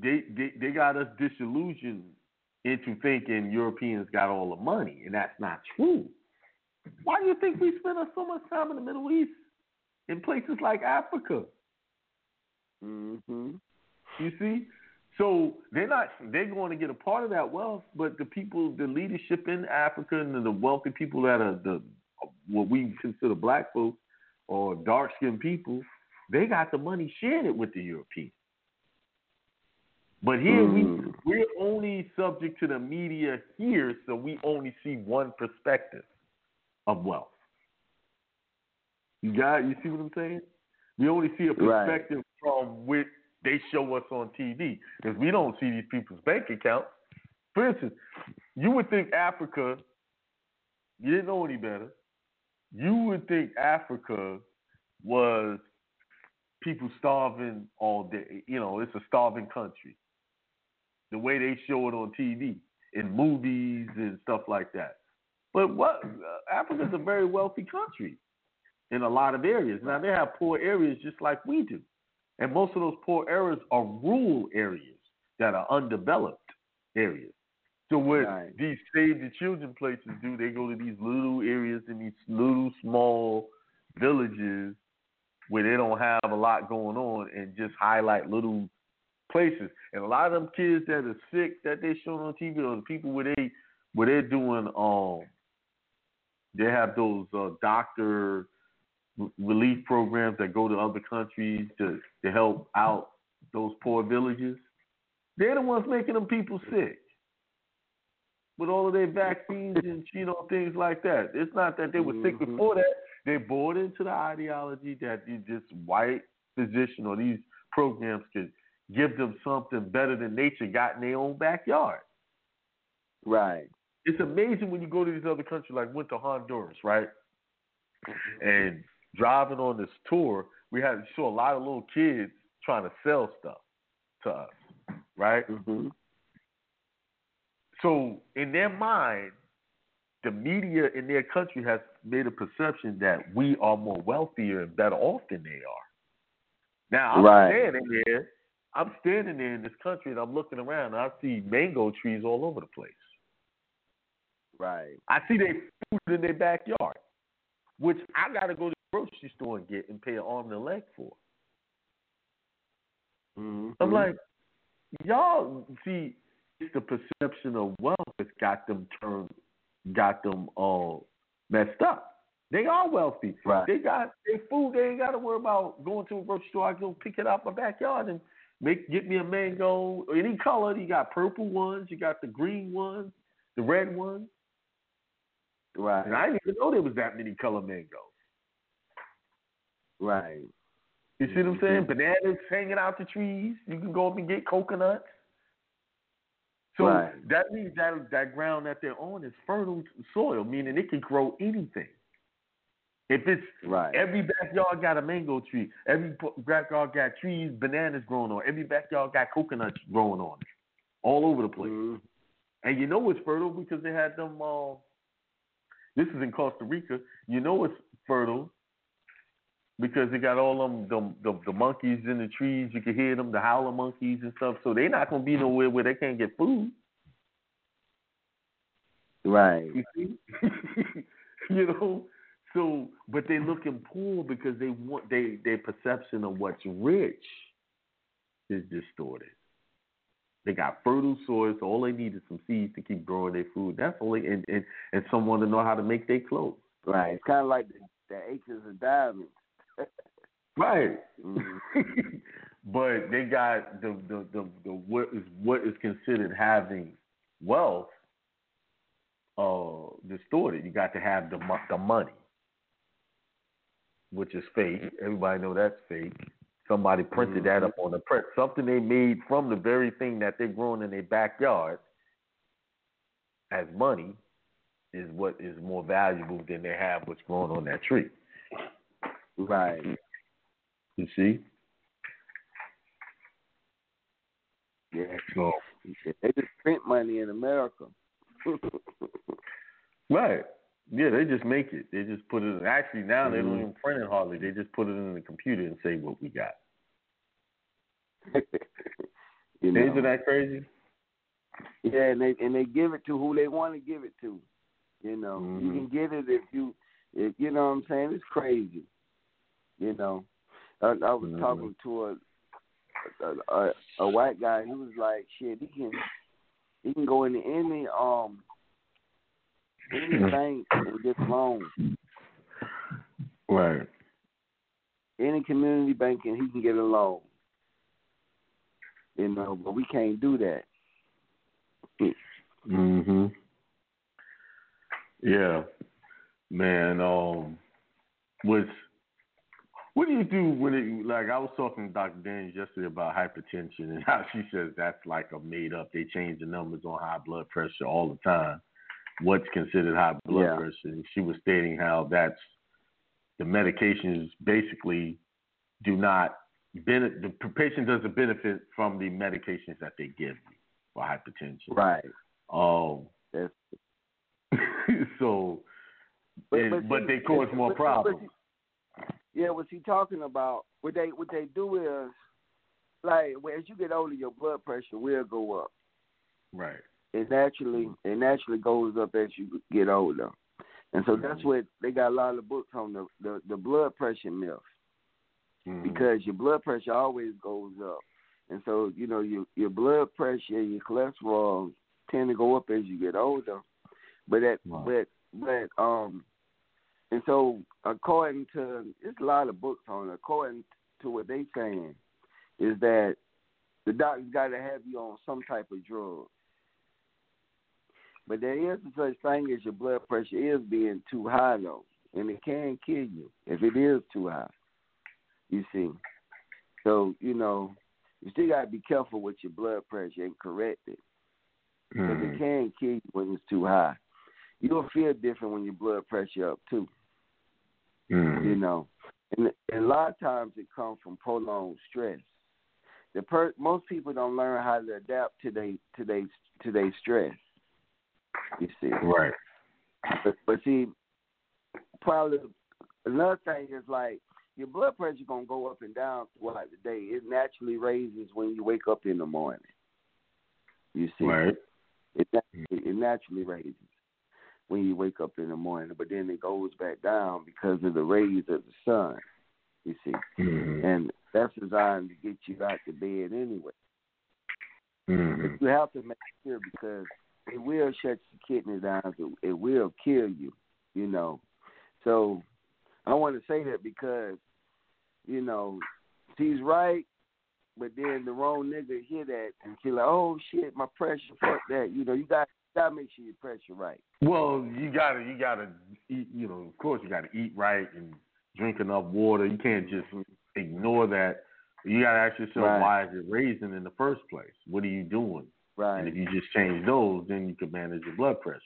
they, they they got us disillusioned into thinking Europeans got all the money, and that's not true. Why do you think we spend so much time in the Middle East, in places like Africa? Mm-hmm. You see? So they're not they're going to get a part of that wealth, but the people, the leadership in Africa and the wealthy people that are the what we consider black folks or dark skinned people, they got the money sharing it with the Europeans. But here Mm. we we're only subject to the media here, so we only see one perspective of wealth. You got you see what I'm saying? We only see a Right. perspective from which they show us on TV because we don't see these people's bank accounts. For instance, you would think Africa, you didn't know any better. You would think Africa was people starving all day. You know, it's a starving country. The way they show it on TV, in movies and stuff like that. But what uh, Africa's a very wealthy country in a lot of areas. Now they have poor areas just like we do, and most of those poor areas are rural areas that are undeveloped. areas. So what Right. these Save the Children places do, they go to these little areas in these little small villages where they don't have a lot going on and just highlight little places. And a lot of them kids that are sick that they show on TV or the people where they where they're doing um they have those uh, doctor relief programs that go to other countries to to help out those poor villages. They're the ones making them people sick with all of their vaccines and you know things like that. It's not that they were sick Mhm. before that. They bought into the ideology that you this white physician or these programs could give them something better than nature got in their own backyard. Right. It's amazing when you go to these other countries, like went to Honduras, right? And driving on this tour, we had saw a lot of little kids trying to sell stuff to us, right? hmm So in their mind, the media in their country has made a perception that we are more wealthier and better off than they are. Now I'm Right. standing there, I'm standing there in this country and I'm looking around and I see mango trees all over the place. Right. I see their food in their backyard, which I got to go to the grocery store and get and pay an arm and a leg for. hmm I'm like, y'all see, it's the perception of wealth that's got them turned, got them all messed up. They are wealthy. Right. They got their food. They ain't got to worry about going to a grocery store. I go pick it out my backyard and make get me a mango, any color. You got purple ones. You got the green ones, the red ones. right. And I didn't even know there was that many color mangoes. Right. You see what I'm saying? Mm-hmm. Bananas hanging out the trees. You can go up and get coconuts. So Right. that means that that ground that they're on is fertile soil, meaning it can grow anything. If it's Right. every backyard got a mango tree, every backyard got trees, bananas growing on, every backyard got coconuts growing on it, all over the place. Mhm. And you know it's fertile because they had them. Uh, this is in Costa Rica. You know it's fertile because they got all them the, the the monkeys in the trees. You can hear them, the howler monkeys and stuff. So they're not gonna be nowhere where they can't get food. Right. You see, you know. So, but they looking poor because they want they their perception of what's rich is distorted. They got fertile soil, so all they need is some seeds to keep growing their food. That's all they and and, and someone to know how to make their clothes. Right. It's kind of like the, the acres of diamonds. Right. Mhm. but they got the, the the the what is what is considered having wealth uh distorted. You got to have the the money, which is fake. Everybody know that's fake. Somebody printed that up mm-hmm. on the print. Something they made from the very thing that they're growing in their backyard as money is what is more valuable than they have what's growing on that tree. Right. You see? Yeah. So They just print money in America. Right. Yeah, they just make it. They just put it. In, actually, now they don't Mhm. even print it hardly. They just put it in the computer and say what we got. you know. Isn't that crazy? Yeah, and they and they give it to who they want to give it to. You know, you Mhm. can get it if you, if you know what I'm saying. It's crazy. You know, I, I was Mhm. talking to a, a a a white guy. He was like, "Shit, he can he can go into any um any bank and get loans. Right. Any community bank and he can get a loan. You know, but we can't do that. Mhm. Yeah, man. Um, was what do you do when it like I was talking to Dr. Daniels yesterday about hypertension and how she says that's like a made up. They change the numbers on high blood pressure all the time. What's considered high blood Yeah. pressure? And she was stating how that's the medications basically do not benefit. The patient doesn't benefit from the medications that they give you for hypertension. Right. Um, That's so, But- and- but but, see- they cause more but- problems. Yeah, what she talking about? What they what they do is like as you get older, your blood pressure will go up. Right. It naturally it naturally goes up as you get older, and so that's what they got a lot of books on the the, the blood pressure myth Mhm. because your blood pressure always goes up, and so you know your your blood pressure, your cholesterol tend to go up as you get older, but that Wow. but but um, and so according to there's a lot of books on it. According to what they saying, is that the doctor's got to have you on some type of drug. But there is such thing as your blood pressure is being too high though, and it can kill you if it is too high. You see, so you know you still got to be careful with your blood pressure and correct it because Mhm. it can kill you when it's too high. You'll feel different when your blood pressure up too. Mhm. You know, and, and a lot of times it comes from prolonged stress. The per- most people don't learn how to adapt to they to they to their stress. You see, Right. but, but see, probably another thing is like your blood pressure gonna go up and down throughout the day. It naturally raises when you wake up in the morning. You see, Right. it naturally, it naturally raises when you wake up in the morning, but then it goes back down because of the rays of the sun. You see, Mhm. and that's designed to get you out to bed anyway. Mhm. But you have to make sure because it will shut your kidneys down. It, it will kill you. You know, so I want to say that because you know he's right, but then the wrong nigga hear that and feel like, oh shit, my pressure, fuck that. You know, you got gotta make sure your pressure right. Well, you gotta you gotta eat. You know, of course, you gotta eat right and drink enough water. You can't just ignore that. You gotta ask yourself Right. why is it raising in the first place? What are you doing? Right. And if you just change those, then you can manage your blood pressure.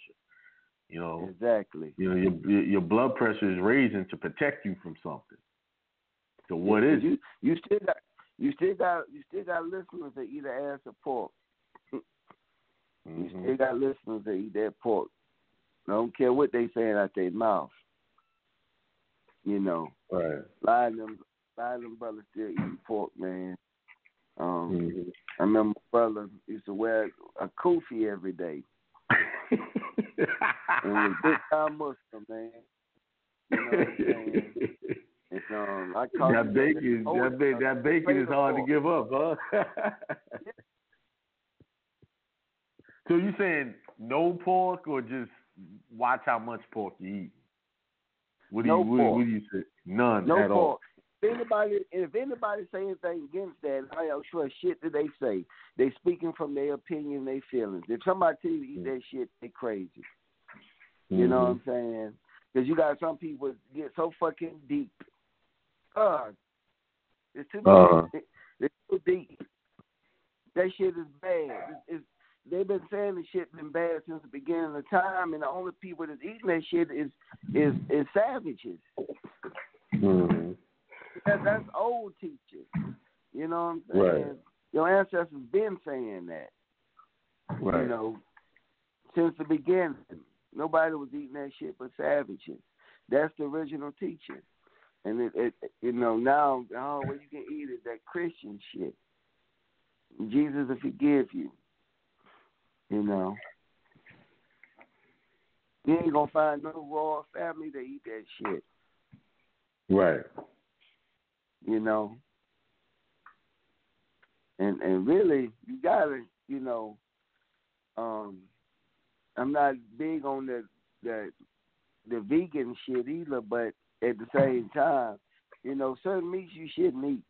You know, Exactly. you know your your blood pressure is raising to protect you from something. So what is you? it? You still got you still got you still got listeners that eat ass of pork. You Mhm. still got listeners that eat that pork. I don't care what they saying out their mouth. You know, Right. of them, a lot of them brothers still eat pork, man. Um, Mhm. I remember my brother used to wear a kufi every day, and was big time Muslim, man. You know what I'm saying? And, um, I that bacon, that, ba- that bacon is hard to give up, huh? so you saying no pork or just watch how much pork you eat? What do No you what, what do you say? None No at all. pork. If anybody, if anybody say anything against that, I am sure shit that they say. They speaking from their opinion, their feelings. If somebody tell you to eat that shit, they crazy. You know what I'm saying? Because you got some people get so fucking deep. God, it's too Uh-huh. deep. It's too deep. That shit is bad. It's, it's, they've been saying the shit been bad since the beginning of time, and the only people that's eating that shit is is is savages. Mhm. That, that's old teachers. You know what I'm saying? Right. Your ancestors been saying that. Right. You know, since the beginning. Nobody was eating that shit but savages. That's the original teaching. And it, it you know, now oh what you can eat is that Christian shit. Jesus will forgive you. You know. You ain't gonna find no royal family that eat that shit. Right. You know. And and really, you gotta, you know, um, I'm not big on the the the vegan shit either, but at the same time, you know, certain meats you shouldn't eat.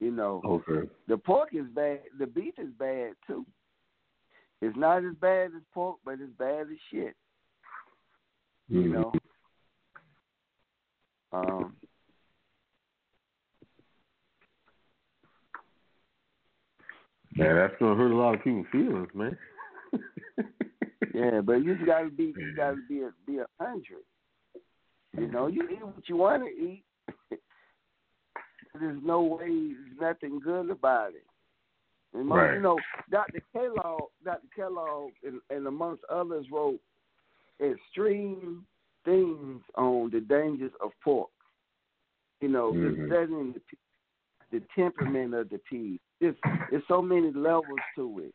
You know, Okay. the pork is bad. The beef is bad too. It's not as bad as pork, but it's bad as shit. You Mhm. know. Um, Man, that's gonna hurt a lot of people's feelings, man. Yeah, but you gotta be you gotta be a be a hundred. You know, you eat what you want to eat. There's no way, there's nothing good about it. And most, Right. you know, Dr. Kellogg, Dr. Kellogg, and, and amongst others, wrote extreme things on the dangers of pork. You know, Mhm. just the, pe- the temperament of the pig. It's, there's so many levels to it.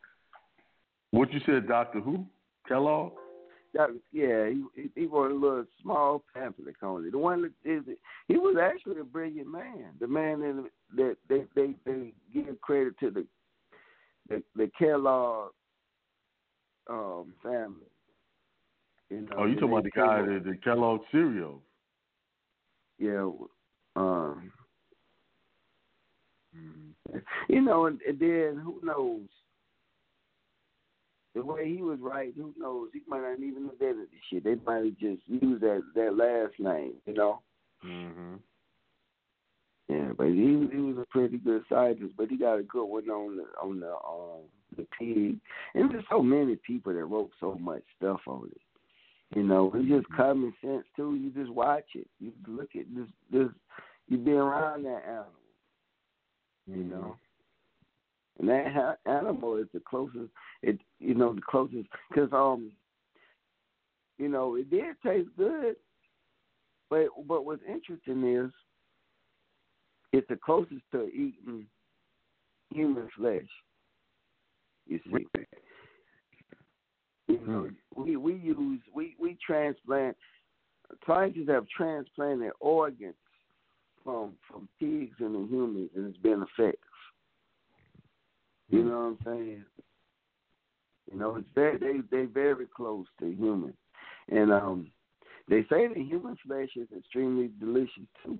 What you said, Doctor Who? Kellogg? That, yeah, he he wrote a little small pamphlet on it. The one that is he was actually a brilliant man. The man in, that they they they give credit to the the, the Kellogg um, family. You know, oh, you talking about the guy that the Kellogg cereal? Yeah. Um, mm-hmm. you know, and, and then who knows? the way he was writing, who knows? He might not even have edited shit. They might have just used that that last name, you know. Mhm. Yeah, but he he was a pretty good scientist, but he got a good one on the on the um the pig. And there's so many people that wrote so much stuff on it. You know, it's just mm-hmm. common sense too. You just watch it. You look at this this you be around that animal. You know. And that animal is the closest. It you know the closest because um you know it did taste good, but but what's interesting is it's the closest to eating human flesh. You see. You know, we we use we we transplant. Scientists have transplanted organs from from pigs and the humans, and it's been effective. You know what I'm saying? You know, it's very, they they very close to human, and um, they say that human flesh is extremely delicious too.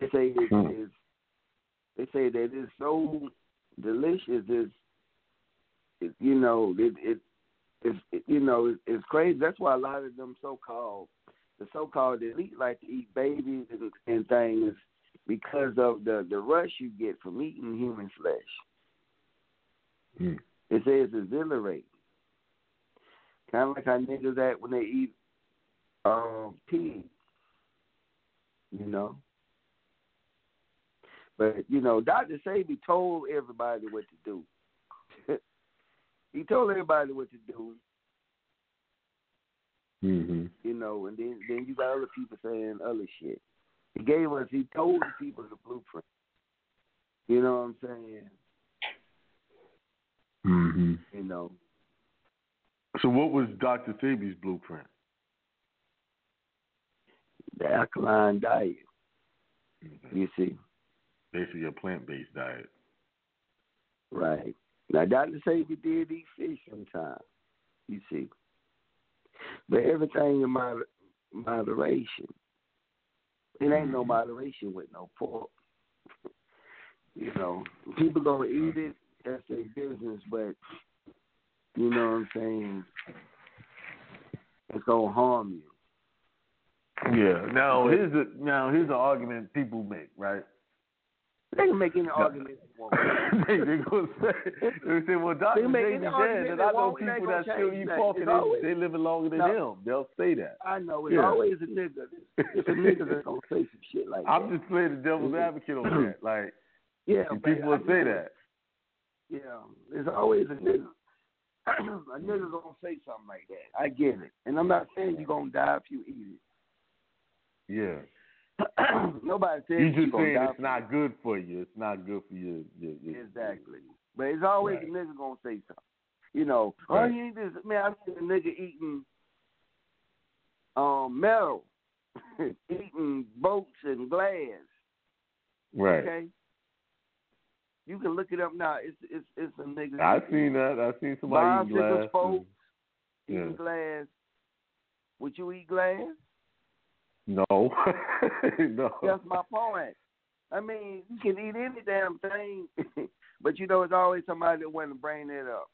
They say it hmm. is. They say that it's so delicious. It's, it, you know, it it it's it, you know it, it's crazy. That's why a lot of them so called the so called elite like to eat babies and, and things because of the the rush you get from eating human flesh. Mm. It says it's exhilarating. Kind of like how niggas act when they eat um, pig. You know. But you know, Dr. Sebi told everybody what to do. he told everybody what to do. Mm-hmm. You know, and then then you got other people saying other shit. He gave us, he told the people the blueprint. You know what I'm saying? Mm-hmm. You know. So, what was Dr. Sebi's blueprint? The alkaline diet. Mm-hmm. You see. Basically, a plant-based diet. Right. Now, Dr. Sebi did eat fish sometimes. You see. But everything in moder- moderation. It ain't no mm-hmm. moderation with no pork. you know, people gonna eat it. That's their business, but you know what I'm saying. It's gonna harm you. Yeah. Now here's the now here's the argument people make, right? They can make any argument they want. they, they gonna say, they say, well, Dr. David dead, and I know people that still eat pork and they, they living longer than no, him. They'll say that. I know. It's yeah. always a nigga. It's a nigga that's gonna say some shit like I'm that. just playing the devil's advocate on that. Like, yeah, people will say that. Yeah, there's always a nigga. a nigga gonna say something like that. I get it, and I'm not saying you're gonna die if you eat it. Yeah. Nobody says you just saying it's not good for you. It's not good for you. exactly. But it's always right. a nigga gonna say something. You know, oh, right. oh, you eat this. Man, I see a nigga eating um metal, eating boats and glass. Right. Okay. You can look it up now. It's it's it's a nigga. I seen that. I seen somebody eating glass. Folks, eating glass. Would you eat glass? No. no. That's my point. I mean, you can eat any damn thing, but you know, it's always somebody that want to bring it up.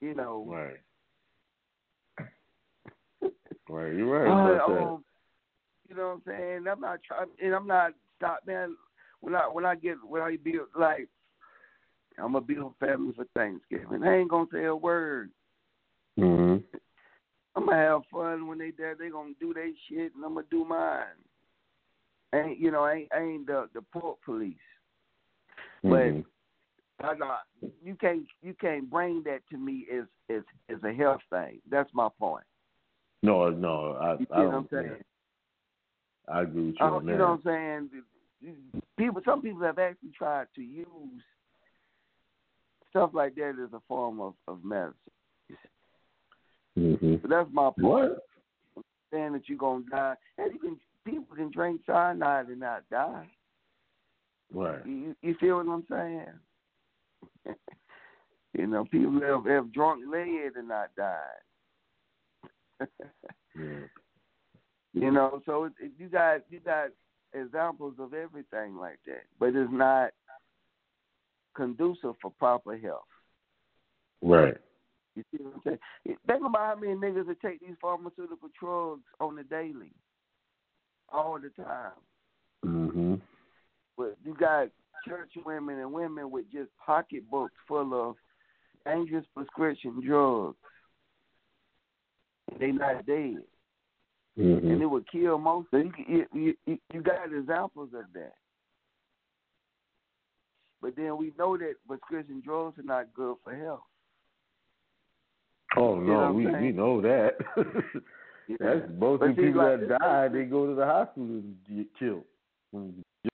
You know. Right. right. You're right. Uh, um, you know what I'm saying? I'm not trying, and I'm not stop man. When I when I get when I build like, I'm gonna build family for Thanksgiving. I ain't gonna say a word. Mm-hmm. I'm gonna have fun when they there. They gonna do their shit, and I'm gonna do mine. Ain't you know? I Ain't I ain't the the port police, mm-hmm. but I know you can't you can't bring that to me as as as a health thing. That's my point. No, no, I, you I don't. What I'm saying? I agree with you on that. You know what I'm saying? People, some people have actually tried to use stuff like that as a form of of medicine. So that's my point. What? Saying that you're gonna die, and you can people can drink cyanide and not die. Right. You, you feel what I'm saying? you know, people have, have drunk lead and not died. Yeah. You know, so it, it, you got you got examples of everything like that, but it's not conducive for proper health. Right. You see what I'm saying? Think about how many niggas that take these pharmaceutical drugs on the daily, all the time. Mm-hmm. But you got church women and women with just pocketbooks full of dangerous prescription drugs. They not dead, Mm-hmm. and it would kill most. of you, you, you, you got examples of that. But then we know that prescription drugs are not good for health. Oh You know no, we we know that. That's most But of the people like, that die. They go to the hospital and get killed.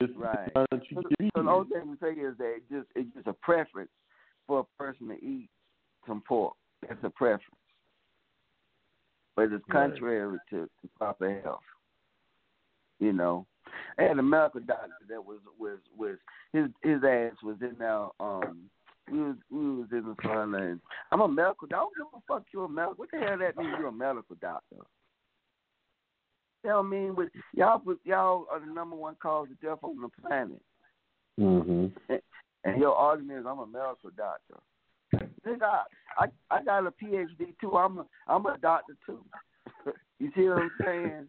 Just Right. So, so the only thing we say is that it just it's just a preference for a person to eat some pork. That's a preference, but it's Right. contrary to, to proper health. You know, I had a medical doctor that was was was his his ass was in our um. We was we was in the sun and I'm a medical doctor. I don't give a fuck you a medical. What the hell that mean? You're a medical doctor. Tell me, with y'all y'all are the number one cause of death on the planet. Mm-hmm. And your argument is I'm a medical doctor. Nigga, I, I I got a PhD too. I'm a I'm a doctor too. you see what I'm saying?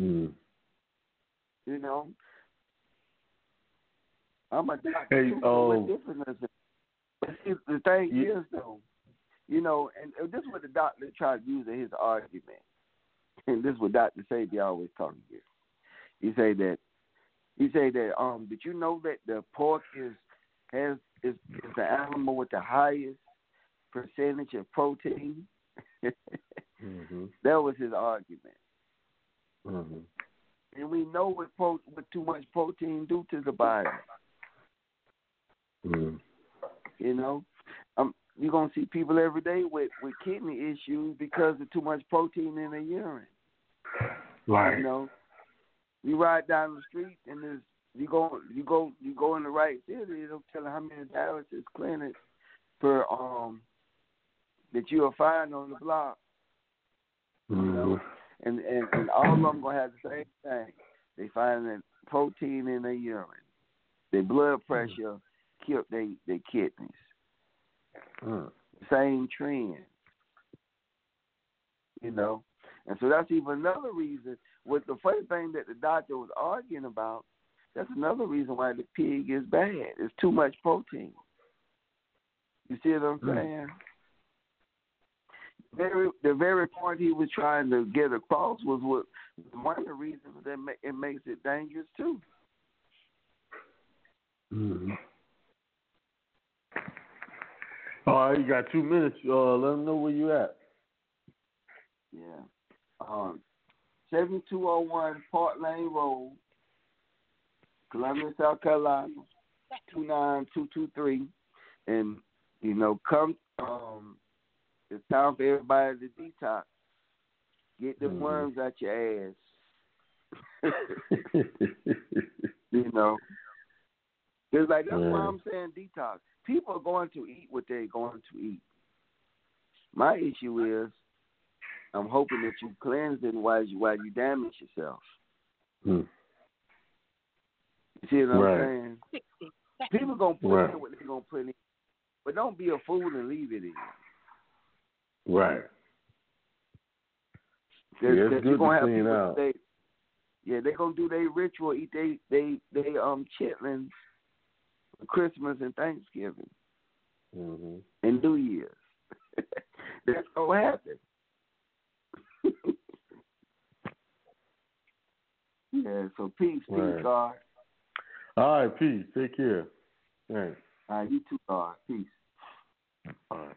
Mm. You know, I'm a doctor Hey, too. um, what difference is it? But see, the thing Yeah. is though, you know, and, and this is what the doctor tried to use in his argument. And this is what Doctor Sebi always talking about. He say that he say that um did you know that the pork is has is, is the animal with the highest percentage of protein? Mm-hmm. that was his argument. Mm-hmm. And we know what pro, what too much protein do to the body. Mm. You know, um, you're gonna see people every day with with kidney issues because of too much protein in their urine. Right. You know, you ride down the street and there's you go you go you go in the right city, it'll tell you how many dialysis clinics per um that you'll find on the block. Mm-hmm. know, And, and and all of them gonna have the same thing. They find that protein in their urine. Their blood pressure killed their their kidneys. Mm. Same trend. You know? And so that's even another reason with the first thing that the doctor was arguing about, that's another reason why the pig is bad. It's too much protein. You see what I'm Mm. saying? Very, the very point he was trying to get across was what one of the reasons that it makes it dangerous too. Mm-hmm. All right, you got two minutes. Uh, let them know where you at. Yeah. Um, 7201 Park Lane Road, Columbia, South Carolina, 29223. And, you know, come, um, it's time for everybody to detox. Get the Mhm. worms out your ass. you know. It's like, that's why I'm saying detox. People are going to eat what they're going to eat. My issue is I'm hoping that you cleanse it while you while you damage yourself. Mm. You see what I'm Right. saying? People gonna put Right. in what they're gonna put in, but don't be a fool and leave it in. Right. Cause, Yeah, it's 'cause good you're gonna to have clean people out. They, yeah, they're gonna do their ritual, eat they they they um chitlins for Christmas and Thanksgiving Mm-hmm. and New Year's. That's gonna happen. yeah, so peace, peace, Right. God. All right, peace. Take care. Thanks. All right, you too, God. Peace. All right.